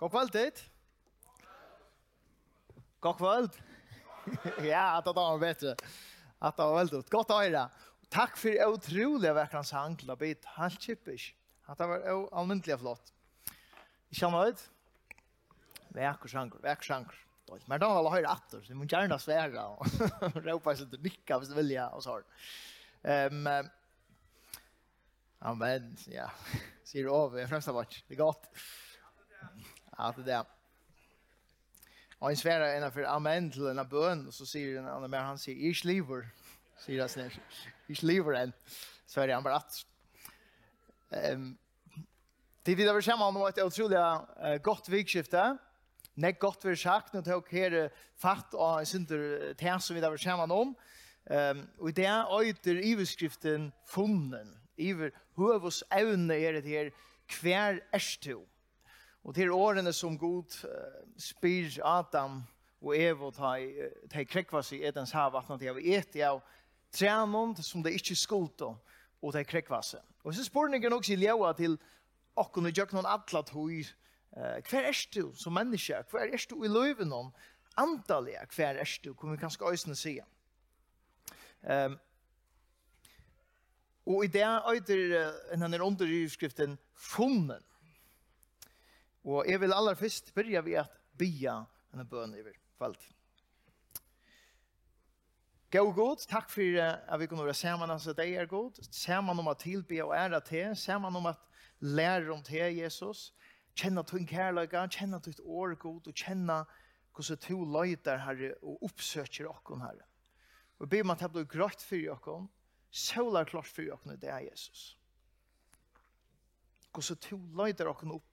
God kvöld dit. God kvöld. ja, at det var bedre. At det var veldig godt å høre. Takk for en utrolig verkan sang til å David. Helt kjippisk. At det var almindelig flott. I samma ut. Vekker sang, vekker sang. Men da var det høyre atter, så man gärna svära och ropa seg til lycka hvis du vil, ja og så. Um, Amen, ja. Sier du over, jeg fremst av Det er godt at det er Og en svære innenfor amen til denne bøn, og så sier en annen mer, han sier, ich lever, sier han snart. Ich lever en, er han bare at. Um, det vi da vil komme om et utrolig uh, godt vikskifte, Nek godt vi sagt, nå tok her fatt av en synder til som vi da vil komme om, um, og det er i beskriften funnen, iver høvås evne er det her, hver erstu. Og til årene som Gud spyr Adam og Evo til krekva seg etens at de har et av trenon som det ikke skulde, og til krekva seg. Og så spør jeg også i ljøa til okken og gjøkken atlat uh, hver er du som menneske, hver er du i løyven om, antallet hver er du, kommer vi kanskje øyne si. Um, og i det øyder, en under underskriften, funnen, Og jeg vil aller først begynne ved at bya en bøn over kvalt. Gå god, takk for at vi kunne være sammen altså deg er god, sammen om at tilbe og ære til, sammen om at lære om til Jesus, kjenne din kærløyga, kjenne ditt år god, og kjenne hvordan to løyder herre og oppsøker okken herre. Og be om at det blir grøtt for okken, solar klart for okken det er Jesus. Hvordan to løyder okken opp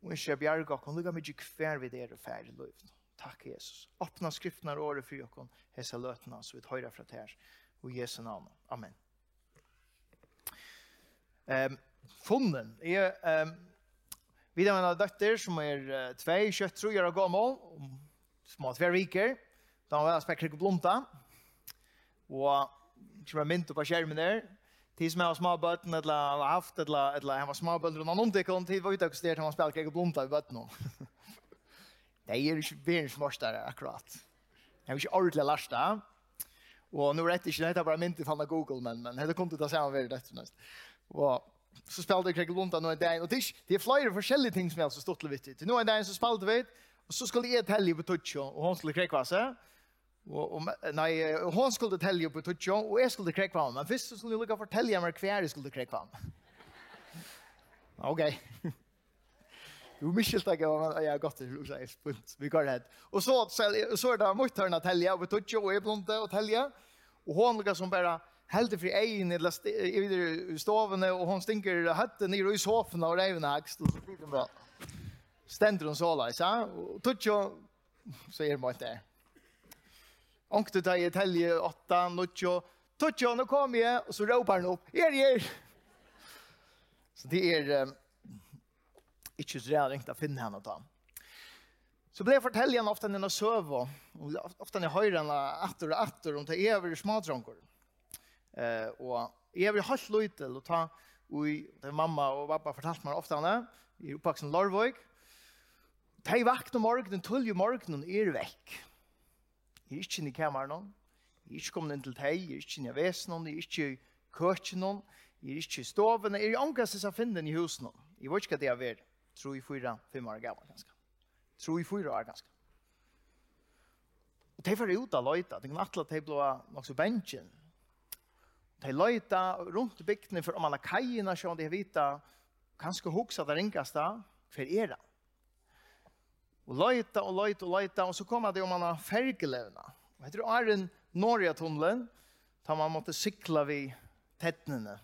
Og ikke bjerg okken, lukka mykje hver vi er og færre løyv. Takk, Jesus. Åpna skriftene og året for dere, hese løtene, så vi tar fra det her. Og Jesu navn. Amen. Um, funnen er... Um, vi har en døtter som er uh, tve kjøtt, tror jeg, og gammel. Små tve riker. Da har vi en spekker blomta. Og ikke bare mynt på skjermen der de som har små bøtten, eller har haft, eller, eller han var små bøtten, og noen omtikker om tid, var ute og styrt, han spelt ikke blomta i bøtten. Det er ikke verdens morstere, akkurat. Jeg er ikke ordentlig lærste. Og nå rett ikke, det er bare mynt i av Google, men, men det kom til å ta han veldig dette og. Og så spelade jeg Lunda blomta noen dag. og det er det är flera forskjellige ting som jeg har stått litt vitt. Nu Noen dag så spelade vi, og så skulle jeg telle på touch og hun skulle Greg vara så. Og, og, nei, hon skulle telle på tutsjo, og jeg skulle krekva ham. Men først skulle jeg lukka fortelle meg hver jeg skulle krekva ham. ok. Jo, Michel takk, men jeg har gått til Rosa Espunt. Vi går redd. Og så, så, så er det mot hørna telle og tutsjo, og jeg blomte og telle. Og hon lukka som bare helt fri egen i stovene, og hon stinker høtten nere i sofene og revene hekst. og så blir det bra. Stender hun så ja? Og tutsjo, så er det mot det. Onkte tar i telje, åtta, nuttjo, tuttjo, nå kom jeg, og så råper han opp, er jeg! Så det er um, ikke så rævringt å finne henne da. Så ble jeg fortelle igjen ofte når jeg søv, og ofte når jeg hører henne atter og atter, om det er over smadronker. Uh, og jeg vil ha holdt løytel, å ta, og det er mamma og pappa fortalte meg ofte henne, i oppvaksen Lorvøk, De vakna morgenen, tull jo morgenen, er vekk. Jeg er ikke inne i kameran, jeg er ikke kommet inn til deg, jeg er ikke inne i vesen, jeg er ikke i køkken, jeg er ikke i stoven, jeg er i omgast som finner i husen. Jeg vet ikke hva det er vært. Tror i fyra, fem år gammel ganske. Tror i fyra år ganske. Og de får ut av løyta, de kan atle at de ble nok så bensjen. De løyta rundt bygdene for om alle kajene, så de vita, kanskje hoksa det ringast da, for er det. Og leita og leita og leita, og så kom det om han har fergelevna. Og heter det Arjen Norja-tunnelen, da man måtte sykla vid tettnene.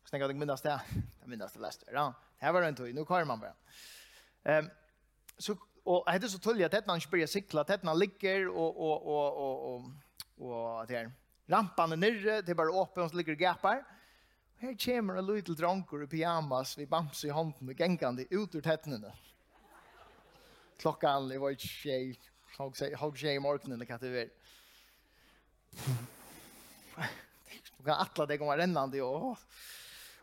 Så tenker jeg at jeg minnes det. Jeg minnes det leste. Ja, her var det en tog. nå kører man bare. Um, så, og jeg heter så tullig at tettnene ikke blir sykla, tettnene ligger og, og, og, og, og, og det er Rampene nirre, det er bare åpen, og så ligger gapar. Og her kommer en liten dronker i pyjamas, vi bamser i hånden og gengande ut ur tettnene. Ja klockan, det var ett tjej, hog tjej i morgonen det kan det väl. Du kan attla det om rennande och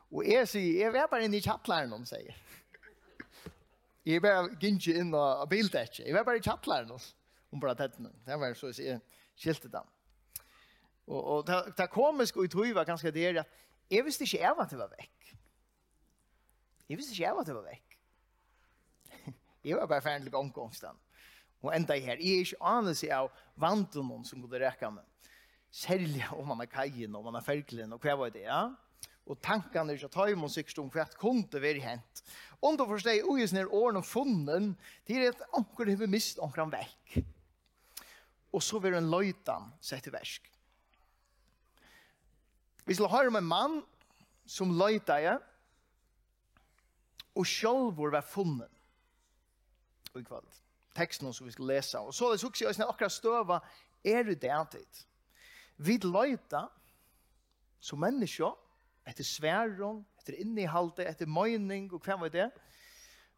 och är så är vi bara inne i chattlaren de säger. Jag bara ginge in och bildade. Jag var bara i chattlaren och om bara tätten. Det var så att säga skiltet dem. Och och det det komiskt och tog var ganska det är att jag visste inte jag var det var veck. Jag visste inte jag var det var veck. Jeg var bare ferdig til omgångsten. Og enda her, jeg er ikke anet seg av vanten noen som kunne rekke med. Særlig om man er kajen, om man er ferkelen, og hva var det, ja? Og tankene er ikke ta imot sikkert om hva kunne være hent. Om du forstår, og jeg snir årene funnen, det er at anker har mist anker vekk. Og så vil en løytan sette versk. Vi skal høre om en mann som løyta jeg, og sjølv var funnet i kvöld. Texten som vi ska läsa. Och så är det så i att jag stöva är det alltid. Vi löjta som människor etter sväron, etter innehalte, etter møyning og hva var det.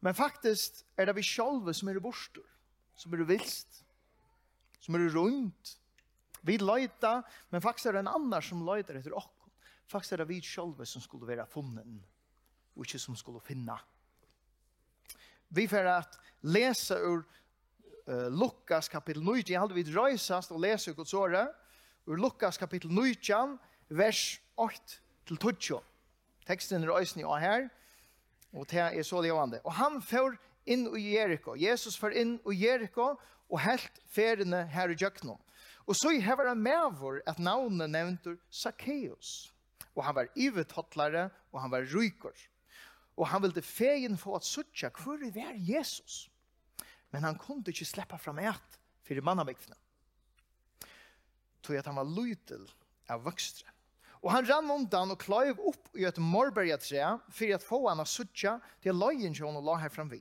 Men faktisk er det vi sjálve som er borstor, som er vilst, som er rundt. Vi løyta, men faktisk er det en annan som löjtar etter okkur. Faktisk er det vi sjálve som skulle være funnen, og ikke som skulle finna. Vi får att läsa ur uh, Lukas kapitel 9. Jag hade vid röjsast och läsa Guds åre. Ur Lukas kapitel 9, vers 8-12. Texten är ösnig och här. Och det är så levande. Och han får inn i Jericho. Jesus får inn i Jericho og helt ferdene her i Jøkno. Og så hever han med vår at navnet nevntur Zacchaeus. Og han var ivetottlare og han var rykor. Og han ville fegen få at suttja hvor det var Jesus. Men han kunde ikke släppa fram et fyrir mannavikfna. Tog at han var lytel av vokstre. Og han rann undan og kløyv opp i et morbergetre for at få han av suttja til løyen som han la her framvi.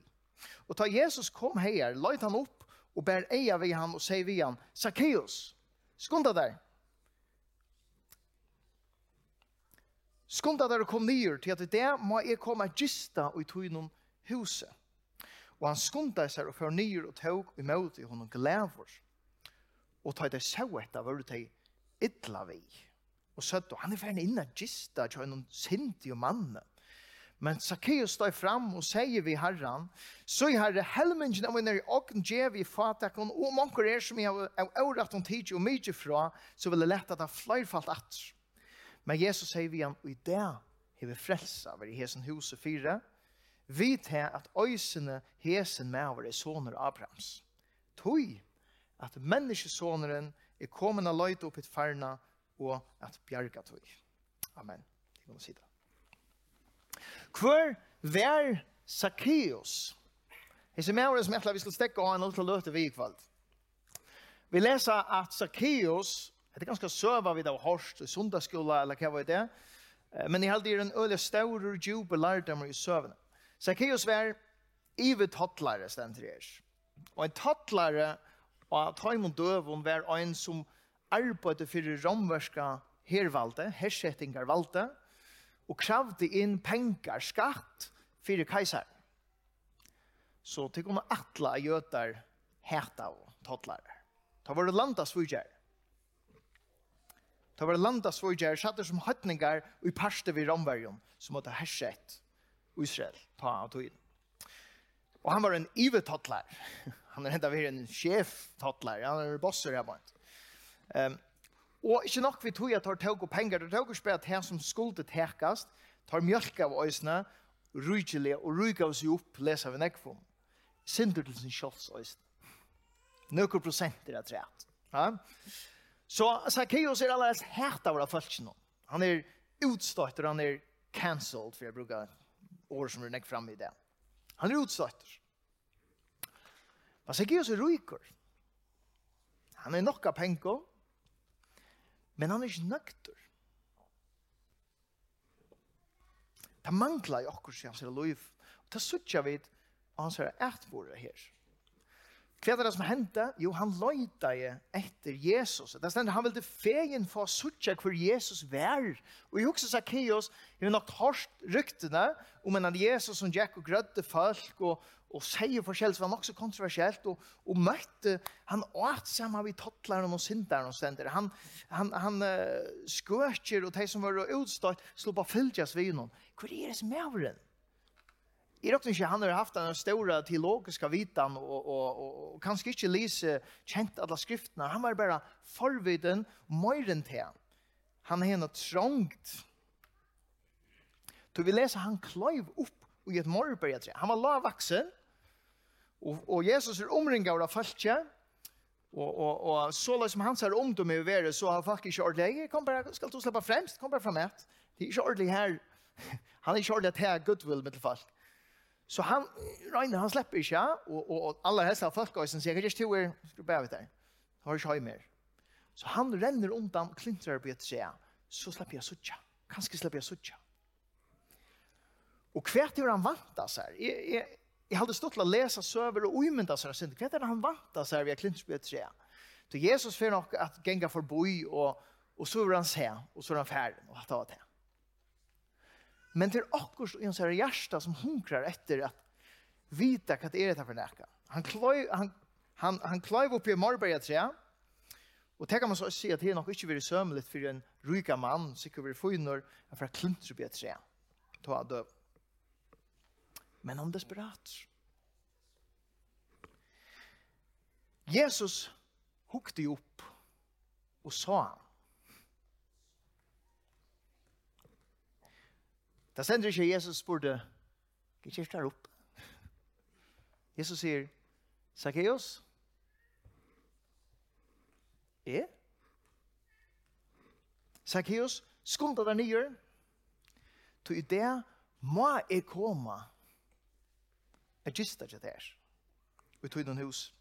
Og ta Jesus kom her, løyt han opp og bær eia vi han og sier vi han, Zacchaeus, skunda deg, Skunda der kom nyer til at det må jeg komme gista og i tøynum huset. Og han skunda seg og før nyer og tog i møte i honom glæver. Og ta det sjau etter var det illa vi. Og søtt, og han er ferdig innan gista til honom sinti og manne. Men Zacchaeus står fram og sier vi herran, så er herre helmingen av min er i åken djev i fatakon, og om er som jeg har året om tid og mye fra, så vil det lette at han fløyfalt atter. Men Jesus sier vi han, og i det har vi frelsa over i hesen huset fire, vi til at øysene hesen med over i soner Abrahams. Tøy at menneskesoneren er kommet og løyte opp i farna og at bjerga tøy. Amen. Det kan man si det. Hvor vær Zacchaeus? Hese mævren som etla vi skal stekke av en løte vi i kveld. Vi leser at Zacchaeus Det er ganske søva vid av hårst, sundagsskola, eller hva var det? Men jeg heldig er en øyelig større djupe lærdommer i søvene. Zacchaeus var ivet tattlare, stendt her. Og en tattlare av Taimon Døvon var en som arbeidde for romverska hervalde, hersettingarvalde, og kravde inn pengar, skatt, fyrir kajsar. Så til kunne atla gjøtar heta og tattlar. Ta var det landa svugjer. Det var landa svojger, satt som høytningar i parste vid Romverjon, som måtte herset Israel på av tøyen. Og han var en ivetottler. Han er enda vært en sjef-tottler. Han er bosser her bare. Um, og ikke nok vi tog at han tog og penger. Det tog og spør at som skulde tekast, tar mjölk av øysene, rujkjelig og rujka oss opp, leser vi nekvom. Sinter til sin kjolts øysene. Nøkker prosenter er trett. Ja? Så Zacchaeus er allerede hært av våre folkene. Han er utstøtter, han er cancelled, for jeg bruker år som er nekk fram i det. Han er utstøtter. Men Zacchaeus er ryker. Han er nok av penger, men han er ikke nøkter. Det mangler jo akkurat hans liv. Og det suttet vi av hans et etbore her. Hva er det som hendte? Jo, han løyta etter Jesus. Det stender, han ville fegen få suttje hvor Jesus var. Og i hukse Zacchaeus, jeg har nok hørt ryktene om en av Jesus som gikk og grødde folk og, og sier forskjell, så var nok så kontroversielt, og, og møtte, han åt sammen vi tottleren og synderen og stender. Han, han, han uh, skøtjer, og de som var utstått, slå på fylgjast ved noen. Hvor er det som er over den? Jeg råkner ikke han har haft den store teologiske vitan og, og, og, og kanskje ikke lise kjent alle skriftene. Han var bare forviden møyren til. Han er noe trångt. Så vi leser han kløyv opp i et morbergetre. Han var lavvaksen, og, og Jesus er omringet av falskje, og, og, og så løs som hans om dem i verden, så har folk ikke ordentlig, kom bare, skal du slippe fremst, kom bare frem et. Det er ikke ordentlig her, han er ikke ordentlig at her er goodwill med folk. Så han, Reiner, han slipper ikke, og, og, og alle helst av folkgøysen sier, jeg kan ikke til skal be av der, har ikke høy mer. Så han renner undan, klintrer på et tre, så slipper jeg suttje. kanskje slipper jeg suttje. Og hva er han vant av seg? Jeg, jeg, jeg hadde stått til å lese søver og umynda seg, hva er han vant av seg ved klintrer på et tre? Så Jesus fyrir nok at genga forboi, og, og så er han se, og så er han ferdig, og alt av det. Men det är också en sån här hjärsta som hunkrar efter att vita hva det är det här för. Han klöj, han, han, han klöj upp i Marberga trä. Och det kan man så si att det är nok inte väldigt sömligt för en ryka man så kan vi for in när för att klintra upp i ett trä. Ta døv. Men han desperat. Jesus hukte upp och sa han Da sender ikke Jesus spurte, «Gikk ikke der opp?» Jesus sier, «Zacchaeus?» er?» «Zacchaeus, skunda deg nye, to i det må jeg komme Jeg gista ikke der. og tog noen hus.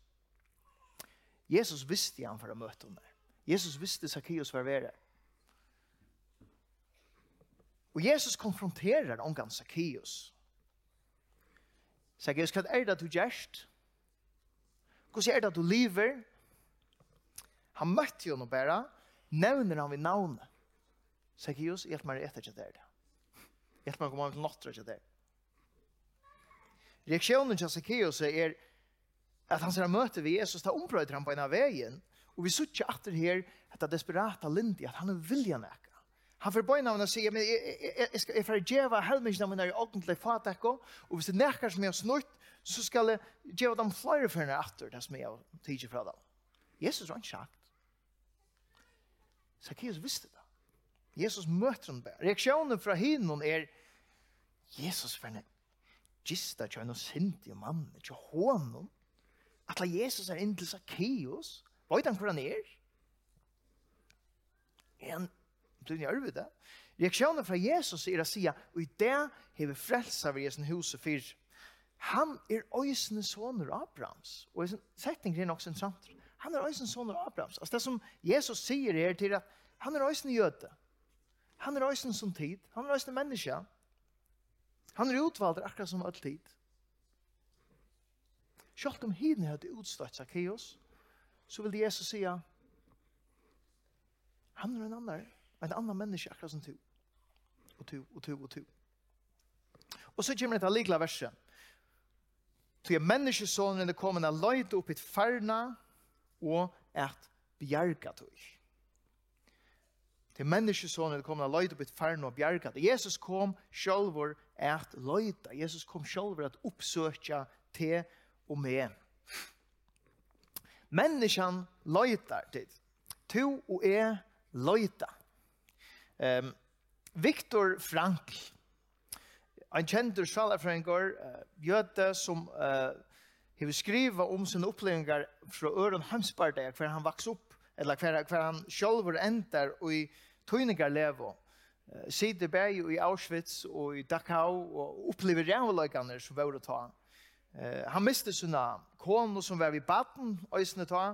Jesus visste han for å møte henne. Jesus visste Zacchaeus var ved det. Og Jesus konfronterar ongan Zacchaeus. Zacchaeus, hva er det du gjerst? Hvordan er det du lever? Han møtte jo noe bare, nevner han ved navnet. Zacchaeus, hjelp meg etter ikke der. Hjelp meg å komme til nåttere ikke der. Reaksjonen til Zacchaeus er at han ser møte ved Jesus, da omprøyder han på en av veien, og vi sier ikke at det her, etter desperata Lindy, at han er viljan ekka. Han får bøyna av henne og sier, men jeg skal ska djeva helmingen av henne i ögontliga fatakko, og hvis det näkar som jeg har snutt, så skal jeg djeva dem flere for henne efter det som jeg har tidsi fra dem. Jesus har ikke sagt. Zacchaeus visste det. Jesus møter henne bare. Reaksjonen fra henne er, Jesus for henne, gista til henne sinti og mann, til hånden. At la Jesus er inn til Zacchaeus, vet han hvor han er? Er han blir ni arvet det. Reaktionen fra Jesus er å si og i det har vi frelsa ved Jesu huset for han er øysene soner Abrahams. Og i setningen er nok sentralt. Han er øysene soner Abrahams. Altså det som Jesus sier er til at han er øysene jøde. Han er øysene som tid. Han er øysene menneske. Han er utvalgt akkurat som all tid. Sjalt om hiden hadde utstått Zacchaeus, så vil Jesus si han er en annen en annan människa akkurat som to. Og to, og to, og to. Og så kommer det här likla versen. Så är människosonen det kommer att löjta upp ett färna och att bjärka dig. Det är människosonen det kommer att löjta upp ett färna och bjärka dig. Jesus kom själv et løyte. Jesus kom själv et uppsöka til og med. Menneskene løyter til. To og er løyter. Um, Viktor Frank, en kjentur sjalafrengar, uh, jøte som uh, hever skriva om sin opplevingar fra Øron Hamsbardeia, hver han vaks opp, eller hver, hver han sjolver endar og i tøyningar levo. Uh, Sider bæg i Auschwitz og i Dachau og opplever rævløyganer som var å ta. Uh, han miste sina kono som var i baden, øysene ta,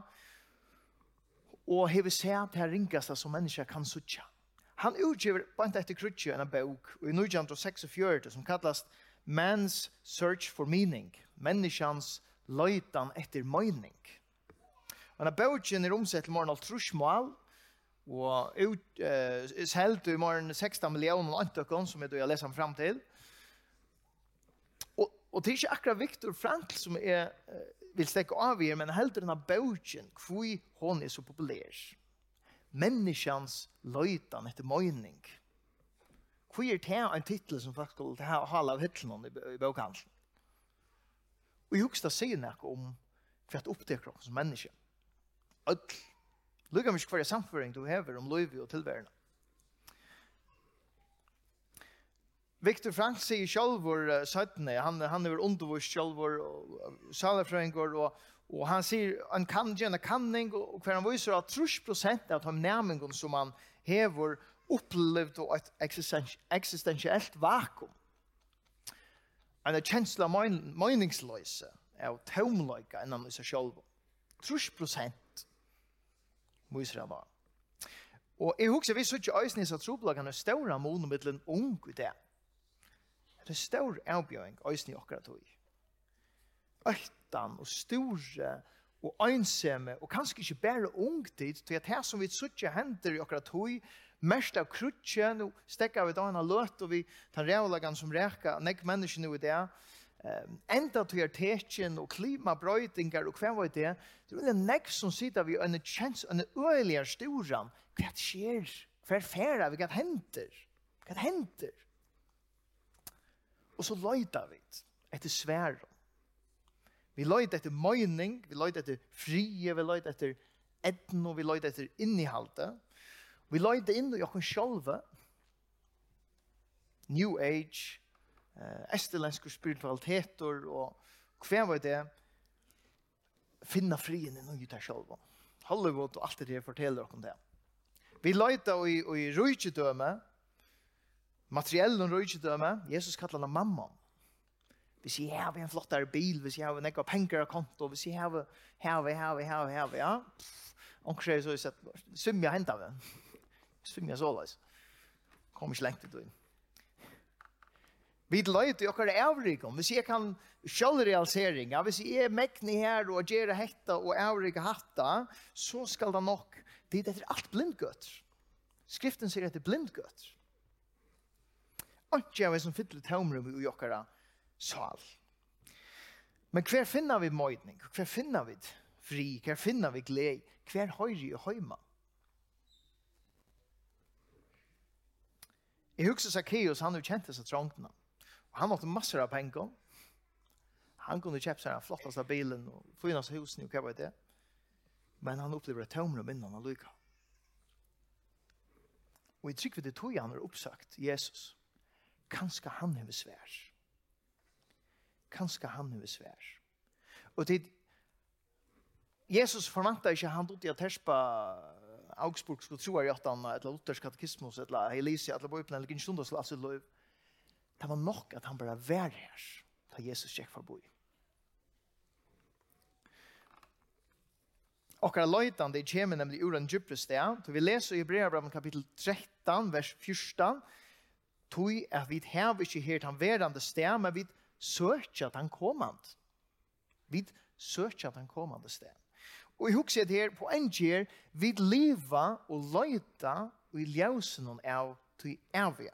og hevur sett her ringast som menneska kan suttja Han utgiver bant etter krutje en bok i 1946 som kallast Man's Search for Meaning, menneskans løytan etter mening. Og en boken er omsett til morgen alt trusmål, og ut, uh, er i morgen 16 millioner antøkken som er det jeg leser ham frem til. Og, og det er ikke akkurat Viktor Frankl som er, uh, vil stekke av i, men heldur denne boken, hvor hon er så populær människans løytan etter møyning. Hvor er det en titel som faktisk skulle ha halv hittelen i bokhandelen? Og jeg husker å si noe om for at oppdekker oss som menneske. Ødel. Lykke mye hver samføring du hever om løyvi og tilværende. Viktor Frank sier sjálfur uh, 17, han, han er undervurs sjálfur og salafrøyngur og, Og han sier han kan gjerne kanning, og hver han viser at 30% av de nærmengene som han hever opplevd og et eksistensielt vakuum. En kjensla meningsløse, av tomløyga enn han viser selv. 30% viser han var. Og jeg husker vi så ikke øyne at troblagene er større måneder en ung i det. Det er større avbjøring øyne i akkurat høy. Øyt ontan og store og einsame og kanskje ikke bare ungtid til at her som vi suttje hender i akkurat høy mest av krutje, nå stekker vi da en løt og vi tar rævlagan som rækka nek menneskene i det. Um, enda til er tekjen og klimabrøytingar og hva var det det er en nek som sitter vi en kjens en øyelig storan. Hva skjer, hva færa? Vi hva henter? hva henter? og så løyta vi etter sværen Vi løyde etter møyning, vi løyde etter frie, vi løyde etter etno, vi løyde etter innihalte. Vi løyde inn i okken sjolve. New Age, eh, estilenske spiritualiteter, og hva var det? Finna frien i noe der sjolve. Hollywood og alt det der forteller okken det. Vi løyde i, i rujtjedøme, materiellen rujtjedøme, Jesus kallar han mamma hvis jeg har en flottere bil, hvis jeg har en ekka penger av konto, hvis jeg har, har, har, har, har, ja, så er så sett, svimmer jeg hentet med. Svim jeg så løs. Kom ikke lengt til. Vi løyt i okkar avrik om, hvis jeg kan sjølv realisering, hvis jeg er mekni her og gjør hetta og avrik hatta, så skal det nok, det er alt blindgøtt. Skriften sier at det er blindgøtter. Anki av som fyller tomrum i okkara sal. Men hver finner vi møydning? Hver finner vi fri? Hver finner vi gled? Hver høyre i høyma? Jeg husker Zacchaeus, han har kjent seg trangtene. Og han måtte masser av penger. Han kunne kjøpe seg den flotteste bilen og finnes husen og hva var det. Men han opplever et tomrum innan han lykker. Og i trygg det tog han er oppsagt, Jesus, kanskje han er svær kanskje han er svær. Og det Jesus forventa ikke han ut i at Augsburg skulle tro at han et Luthers katekismus, et helisia, et bøypen, eller ikke Lasse laseløyv. Det var nok at han bare var her, da Jesus gikk for boi. er løytan, det kommer nemlig ur en djupre sted, så vi leser i Hebreabram kapittel 13, vers 14, Tui er vi hev ikke her han verande sted, men vi hev søkja den kommand. Vi søkja den kommande sted. Og jeg husker det her på en gjer, vi leva og løyta og i ljøsen av til evige.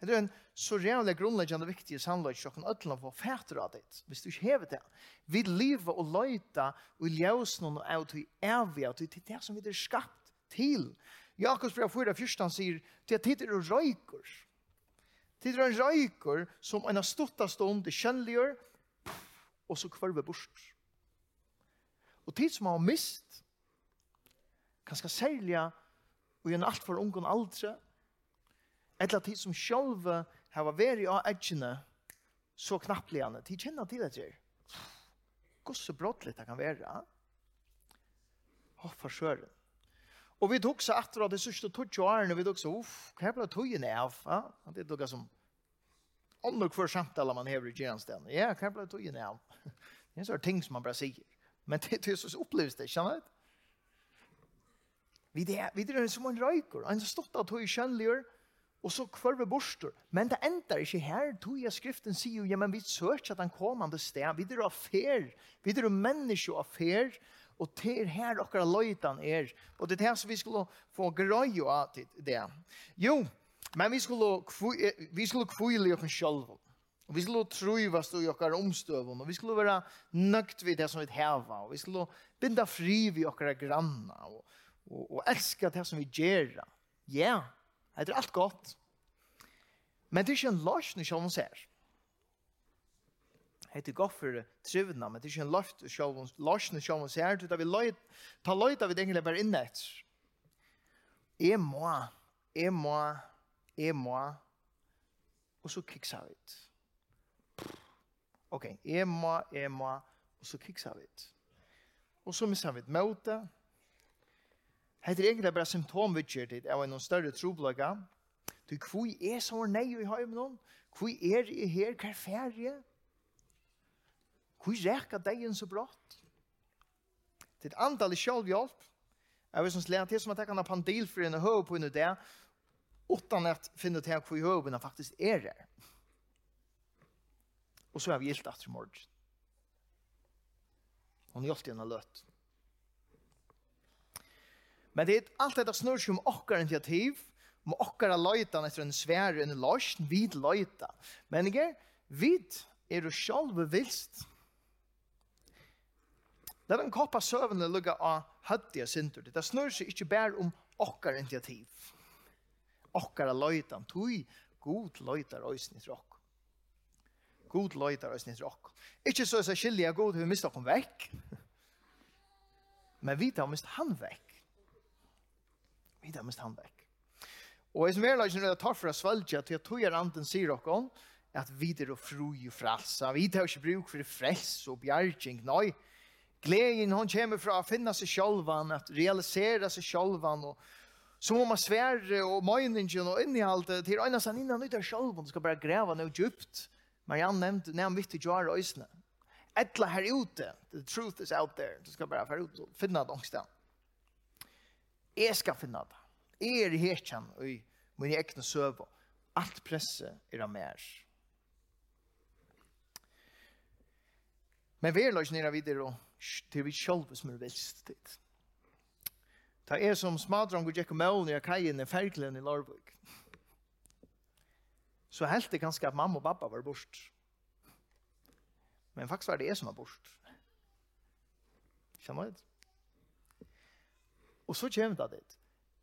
Det er en så reale grunnleggende viktig sannløy som kan ødelen få fætter av det, hvis du ikke hever det. Vi lever og løyta og i ljøsen og av til evige, og til det som vi er skapt til. Jakobs brev 4, 14 sier, til at tid er røyker. Tid er en røyker som en av stutta stund i kjennligjør, og så kvarver bort. Og tid som har mist, kanskje særlig og i en alt for ungen aldre, eller tid som sjølve har vært av edgene, så knappligane, tid kjenner til etter. Gosse brottligt det kan være. Å, for søren. Og vi tok så etter at det sørste tog årene, vi tok så, uff, hva ble togene av? Ja? Det er noe som ånder hver samtale man hever i gjenstene, Ja, hva ble togene av? Det er sånne ting som man bare sier. Men det er så oppleves det, skjønner du? Vi det vi er som en røyker, en stått av tog kjønnligjør, og så kvarve borster. Men det ender ikke her, tog jeg skriften sier jo, ja, men vi søker at han kommande sted, vi er affær, vi er menneske affær, Og det er her okkara løytan er. Og det er her som vi skulle få grøy og at det. Jo, men vi skulle, vi skulle kvile okken sjølv. Og vi skulle trøyvast i okkara omstøvun. Og vi skulle være nøgt vid det som vi heva. Og vi skulle binda fri vid okkara granna. Og, og, og elska det som vi gjerra. Ja, yeah, det er alt godt. Men det er ikke en løsning som hun ser heter gott för trivna men det är ju en loft själva loschen själva så här det vi löjt ta löjt av det egentligen bara inne är må är må är må och så kickar vi okej är må är må och så kickar vi och så missar vi ett möte Hetta er eigentligen bara symptom við gerðit av einum større trublaga. Du kvøi er så nei i í noen? Kvøi er í her hva er ferie? Hvor reka degen så brått? Til andal i sjálvhjálp, jeg vil som slett til som at jeg kan ha pandil for en høy på en idé, utan at finne til hvor høyene faktisk er det. Og så har vi gilt at i morgen. Hon hjalp en løtt. Men det er alt dette snurr som okkar initiativ, om okkar løytan etter en svær, en løsn, vid løyta. Men ikke, vid er du sjálve vilst Det er en kopp av søvnene lukket av høttige synder. Det snør seg ikke bare om okkar initiativ. Okkar er løytan. Tui, god løytar øysen i tråkk. God løytar øysen i tråkk. Ikke så er skilje av god, vi mistet okken vekk. Men vi tar mist han vekk. Vi tar mist han vekk. Og jeg som er løysen er tar for å svelge til at tui er anden sier okken at vi er fru og fralsa. Vi tar ikke bruk for frels og bjergjeng. Nei, Gleden hon kommer fra å finne seg sjølvan, at realisere seg sjølvan, og så må man svære og møyningen og innholdet til øyne seg innan ut av sjølvan, skal bare greve noe djupt. Marianne nevnte, nevnte vitt til Joar og øsne. Etla her ute, the truth is out there, du skal bare her ut og finne det ångsten. Jeg skal finne det. Jeg er herkjenn i min egne søve. alt presse er av mer. Men vi er løsninger videre og til vi sjølve som er vilst dit. Ta er som smadrang og gikk mål i kajen i ferglen i Larvik. Så helt det ganske at mamma og pappa var bort. Men faktisk var det jeg som var bort. Kjenner du Og så kommer det dit.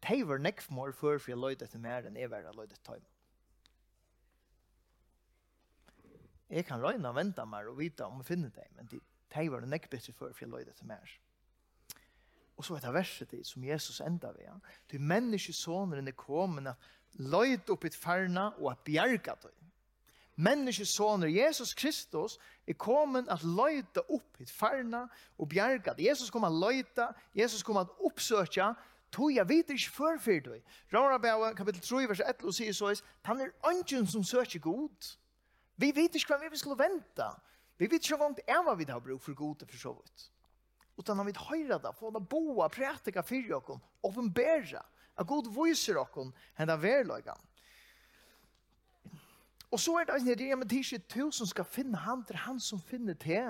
De var nekk for før for jeg løyde etter mer enn jeg var løyde etter tøymen. Jeg kan røyne og vente meg og vite om jeg finner det, men det de var nekk bedre for for jeg løyde til mer. Og så er det verset dit som Jesus enda ved. Du menneskesåneren er kommet at løyt opp i farna og at bjerga døy. Menneskesåner Jesus Kristus er kommet at løyta opp i farna og bjerga døy. Jesus kom at løyta, Jesus kom at oppsøkja, tog jeg vet ikke før for deg. Rambra kapitel 3, vers 1, og sier så, han er ønsken som søker god. Vi vet ikke hva vi skulle vente. Vi vet ikke vant er hva vi har brug for gode for så vidt. Utan om vi høyre det, få det boa, prætika fyrir okken, åpenbæra, at god viser okken henda verløygan. Og så er det en idé, men det er ikke du som skal finne han, det er han som finner te.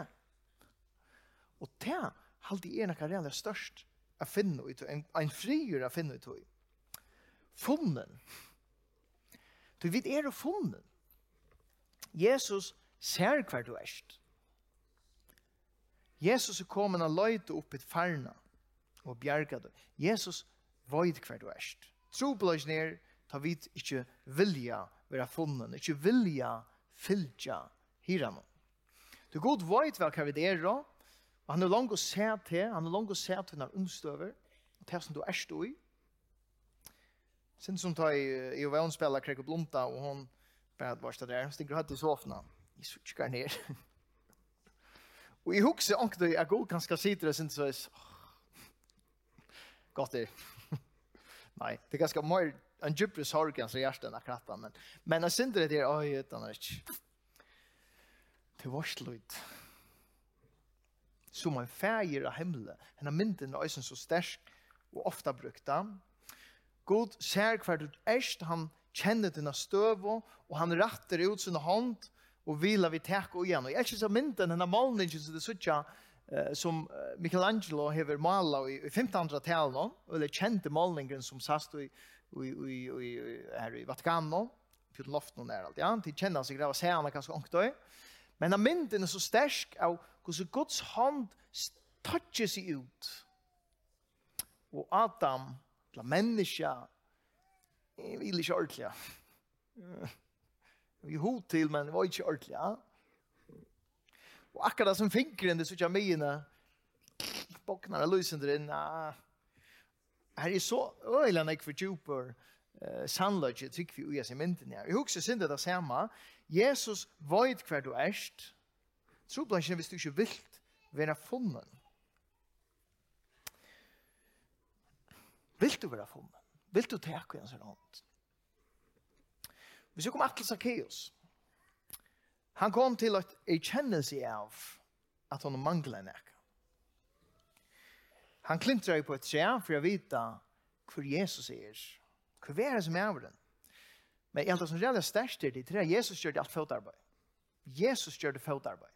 Og te, halde er nekka reale størst, a finne ut, en, en frigjør a finne ut. Funnen. Du vet, er det funnen? Jesus ser hver du erst. Jesus er kommet og løyte opp et farna og bjerget det. Jesus veit hver du erst. Tro på løs ned, ta vidt ikke vilja være funnet, ikke vilja fylja hiran. Du god veit vel hva vi er da, og han er langt å se til, han er langt å se til når omstøver, og til som du erst i. Sint som tar i, i å være hun spiller Krek og Blomta, og hun bare var der, stikker hatt i sofna i så ikke ned. Og jeg husker ångte jeg god ganske sider, og synes jeg, godt det. Nei, det er ganske mer, en djupere sorg hans hjerte enn akkurat, men, men jeg synes det er, oi, utan er ikke. Det var slutt. Som en fægir av himmelen, henne mynden er så sterk, og ofta brukta. God ser hver du erst, han kjenner dina støv, og han rattar ut sin hånd, og vila vi tek og igjen. Og jeg elsker så mynden, denne malningen som det sutja, uh, som Michelangelo hever mala i, i 1500-talen, eller kjente malningen som sast i, i, i, i, her i Vatikano, på loften der alt, ja. De kjenner seg grava seana ganske ångtøy. Men den mynden er så stersk av hvordan Guds hand toucher seg ut. Og Adam, eller menneska, jeg vil ikke ordentlig. Vi hod til, men det var ikke ordentlig, ja. Og akkurat som fingeren, det sitter jeg mine, boknar og lysen der inne. Her er så øyla nek for djuper uh, sannløgje, tykker vi uja seg mynden her. Jeg husker synd det samme. Jesus veit hver du erst. Tro blant hvis du ikke vilt være funnet. Vilt du være funnet? Vilt du teka hans hånd? Vi ser om Atle Zacchaeus. Han kom til at jeg kjenner seg av at han mangler nek. Han klintrar på et tre for å vite hvor Jesus er. Hvor er det som er over den? Men jeg heldur som reelle størst er det tre. Jesus gjør det alt fotarbeid. Jesus gjør det fotarbeid.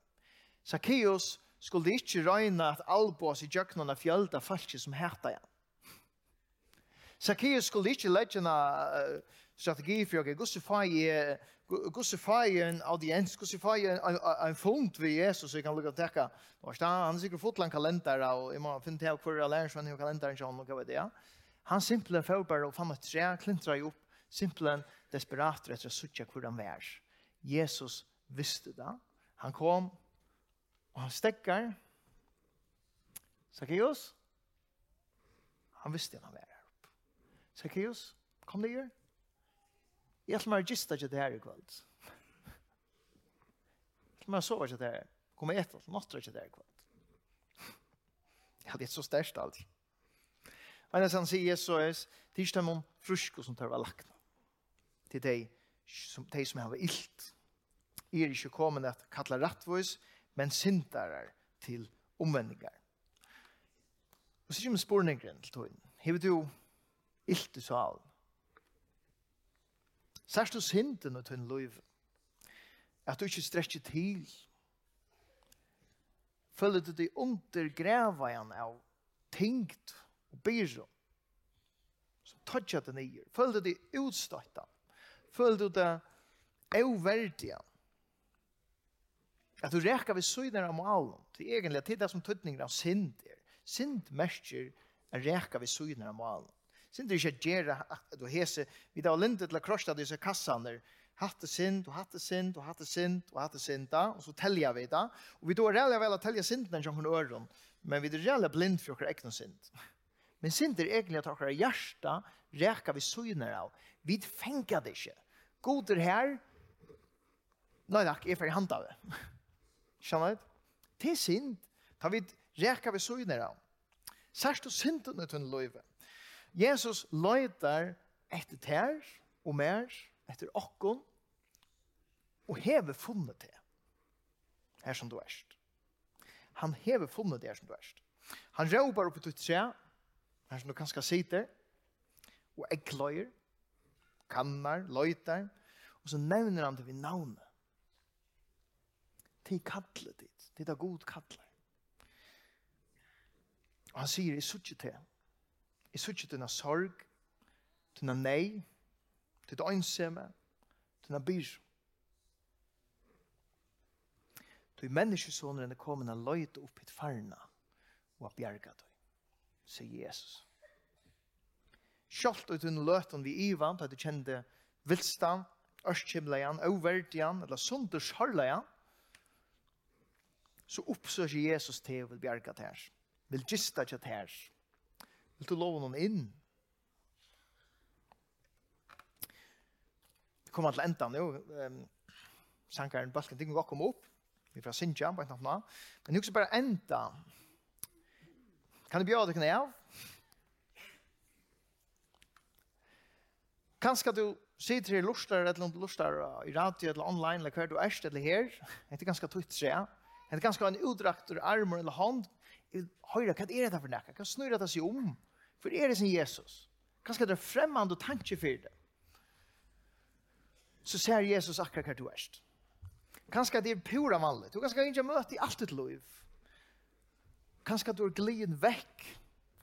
Zacchaeus skulle ikke røyne at albås i djøkkenen av fjölda falske som hætta igjen. Zacchaeus skulle ikke legge en uh, strategi for å gusse feie, gusse feie en audiens, gusse feie en en fond ved Jesus, så jeg kan lukke og tekke, nå er han sikkert fått en kalender, og jeg må finne til hver jeg lærer sånn, kalenderen sånn, og hva vet jeg. Han simpelthen forberedte og fann et tre, klintret jo opp, simpelthen desperat etter å suttje hvor han var. Jesus visste det. Han kom, og han stekker, Zacchaeus, han visste han var. Zacchaeus, kom ned her. Jeg ætlum meg å gista ikke det her i kveld. Jeg ætlum meg å sova ikke det her. Kom og etter, nåttra ikke det her i kveld. Ja, det er så størst alltid. Men han sier Jesus, det er ikke om frusko som tar å lagt. Til de som, de som har illt. Jeg er ikke kommet at kalla rattvois, men syndarar til omvendinger. Og så kommer spurningen til tøyen. Hever du ilt i salen. Særst du synden og tunn løyv, at du ikke strekker til. Følger du deg under igjen av tingt og byrå, som tøtja den nye, Følger du deg utstøtta. Følger du deg oververdige. At du rekker ved søgner av malen, til egentlig til det som tøtninger av synd er. Synd merker er rekker ved søgner av malen synd ikke gjøre du hese, vi da lindet til å krosta disse kassene, hatte synd, og hatte synd, og hatte synd, og hatte synd da, og så telja vi da, og vi da er vel å telja synden som sjokken øren, men vi er reellig blind for okker ekne synd. Men synd er egentlig at okker hjärsta reker vi syner av, vi fengar det ikke. God er her, nei takk, er ferdig hand av det. Skjønner du? Det er synd, da vi reker vi syner av. Særst og synden er tunn løyve. Jesus løyter etter tær og mer, etter okkon, og hever funnet det her som du erst. Han hever funnet det her som du erst. Han råper opp i tutt tre, her som du kanskje sitter, og eggløyer, kannar, løyter, og så nevner han det ved navnet. Til kallet ditt, til det god kallar. Og han sier, jeg suttje til, Jeg sier ikke sorg, dina nei, dina ønseme, dina byr. Du er menneskesåner enn det kommer en løyte opp i farna og har bjerget deg, sier Jesus. Kjalt ut under løten vi ivan, da du kjente vilstan, ørskimleian, overdian, eller sundersharleian, så oppsøker Jesus til å bjerget deg. Vil gista til her. Vil du lova noen inn? Vi kommer til enda nå. Um, Sankaren Balken, det kan gå komme opp. Vi får sinja, bare ikke noe. Men jeg bare enda. Kan du bjøre deg av? Kanskje du sitter i lustar, eller om du lustar i radio, eller online, eller hver du er, eller her. Det er ganske tøyt, sier jeg. Det er ganske en utdrakt, eller armer, eller hånd. Høyre, hva er det for nekka? Hva snur det seg om? For er det sin Jesus. Kanskje det er fremmand og tanke for det. Så ser Jesus akkurat hva du er. Kanskje det er pura vanlig. Du kanskje ikke møte i alt ditt liv. Kanskje du er glien vekk.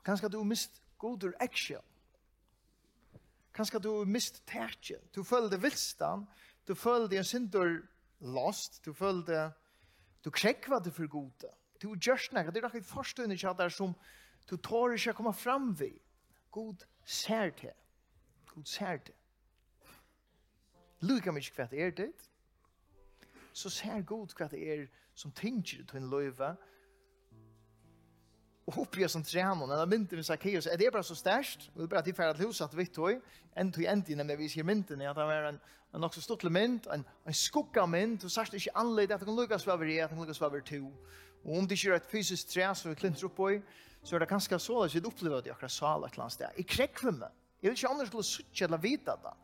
Kanskje du mist godur action. Kanskje du mist tætje. Du føler det vilstand. Du føler det en synder lost. Du føler det... Du krekva det for gode. Du gjørst nægge, det er akkur forstående ikke at det som du tår ikke å komme fram vi. God ser til. God ser til. Luka mykje hva er det. så ser god hva det er som tinger til en løyve, og oppgjør som trener, eller mynte med Zacchaeus, er det bare så størst, og det er bare tilfærd at huset vitt høy, enn tog enn tog, nemlig vi sier mynten, at det var en, en nok så stortlig mynt, en, en skugga mynt, og sørst ikke anleid at det kan lukkes vi er, at det kan lukkes over to, Og om det ikke er et fysisk tre som vi klinter opp i, så er det ganske så at vi opplever at jeg akkurat sa et eller annet sted. Jeg krekker meg. Jeg vil ikke annars skulle suttje eller vite det.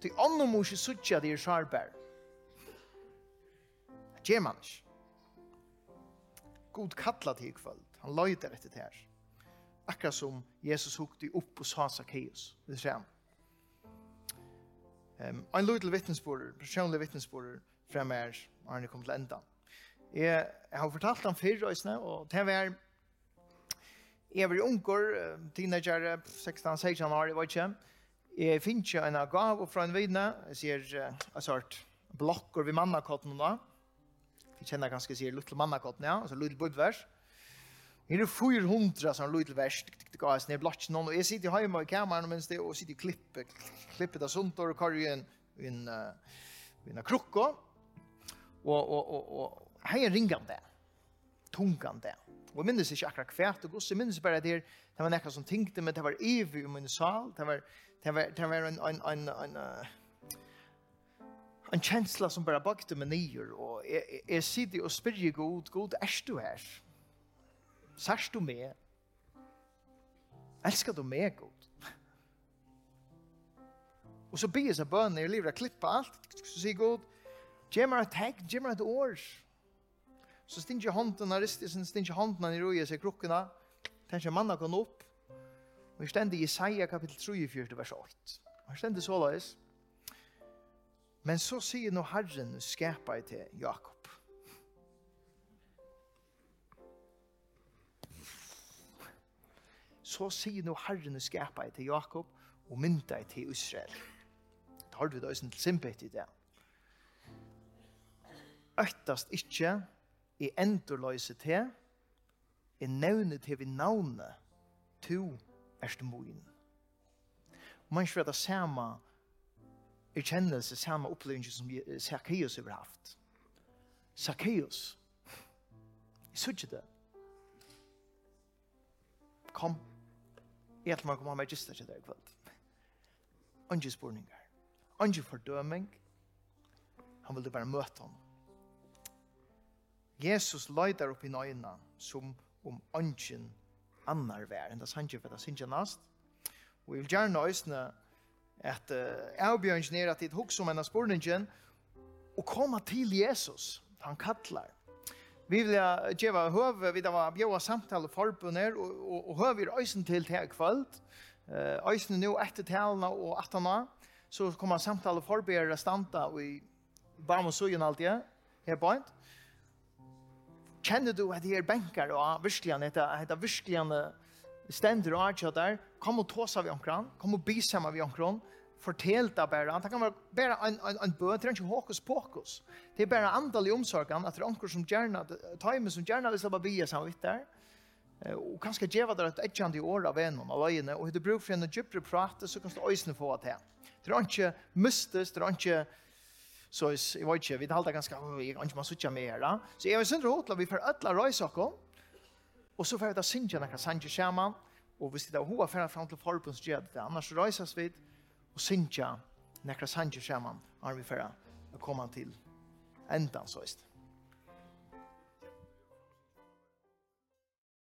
Til andre må ikke suttje at det er sarbær. Det gjør man ikke. God kattla til i kvöld. Han løyder etter det her. Akkurat som Jesus hukte opp og sa Zacchaeus. Det ser han. Um, en løy til vittnesbordet, personlig vittnesbordet, frem er, og han er kommet til endan. Jeg, jeg har fortalt ham før, og det var jeg var unger, teenager, 16-16 år, jeg vet ikke. Jeg finner ikke en gav fra en vidne, jeg sier, en sort blokker ved mannakotten da. Vi kjenner ganske sier Luttel mannakotten, ja, altså Luttel Budvers. Her er 400 som Luttel vers, det gav jeg ned blotjen noen, og jeg sitter hjemme i kameran mens det, og sitter i klippet, klippet av sunt, og kar i en, en, en, en krukko, og, og, og, og, Her er ringende, tungende. Og jeg minnes ikke akkurat kvært og gosse, jeg minnes bare at det, det var nekka som tenkte, men det var evig i min sal, det var, det var, det var en, en, en, en, en kjensla som bare bakte meg nyer, og jeg, jeg jeg sitter og spyrir god, god, er du her? Sars du med? Elskar du meg, god? Og så blir jeg seg bønner, jeg lever å klippe alt, så sier god, Gjemmer et hekk, gjemmer et år, Så stinge hånden av ristisen, stinge hånden av roi seg krukkene. tenker manna kan opp. Og jeg stender i Isaiah kapittel 3, vers 8. Og jeg stender så såleis. Men så sier nå Herren skapa i til Jakob. Så sier nå Herren skapa i til Jakob og mynda i til Israel. Det har du da i sin i det. Øktast ikkje Jeg endurløse til, i nevner til vi navnet, to erst moin. Man skal være det samme erkjennelse, samme opplevelse som Zacchaeus har haft. Zacchaeus, jeg synes ikke det. Kom, jeg tror man kommer med gista til deg kveld. Andre spurningar, andre fordøming, han ville bare møte honom Jesus leidar upp i nøyna som om ønsken annar vær. Enda sannsyn for det synes nast. Og jeg vil gjerne øsne at uh, avbjørns nere at det hukks om av spurningen og komme til Jesus. Han kallar. Vi vil gjøre høve, vi da bjøa samtale forbundet, og, og, og høve er øysen til til kvöld. Uh, øysen nå etter talene og atterne, så kommer samtale forbundet standa og i barm og sugen alltid, her bort. Uh, kjenner du at her bänkar og virkeligen, at det virkeligen stender og er der, kom og tåsa vi omkran, kom og bisamma vi omkran, fortell det bare, det kan være bare en, en, en bøn, det er ikke hokus pokus, det er bare andal i omsorgen, at det er omkran som gjerne, taimen som gjerne vil slappa bia samme vitt der, og kanskje djeva der et etjande i år av en av løgene, og hvis du bruk for en djupere prate, så kan du øysene få at det. Det er ikke mystisk, det er ikke Så jeg vet ikke, vi talte ganske, jeg kan ikke man sitte mer. Så jeg var sin råd vi får ødla røysakken, og så får vi da synja noen sanje sammen, og hvis det er hva fram til forbunds gjør det, annars røyses vi, og synge noen sanje sammen, og vi får komme til endan så ist.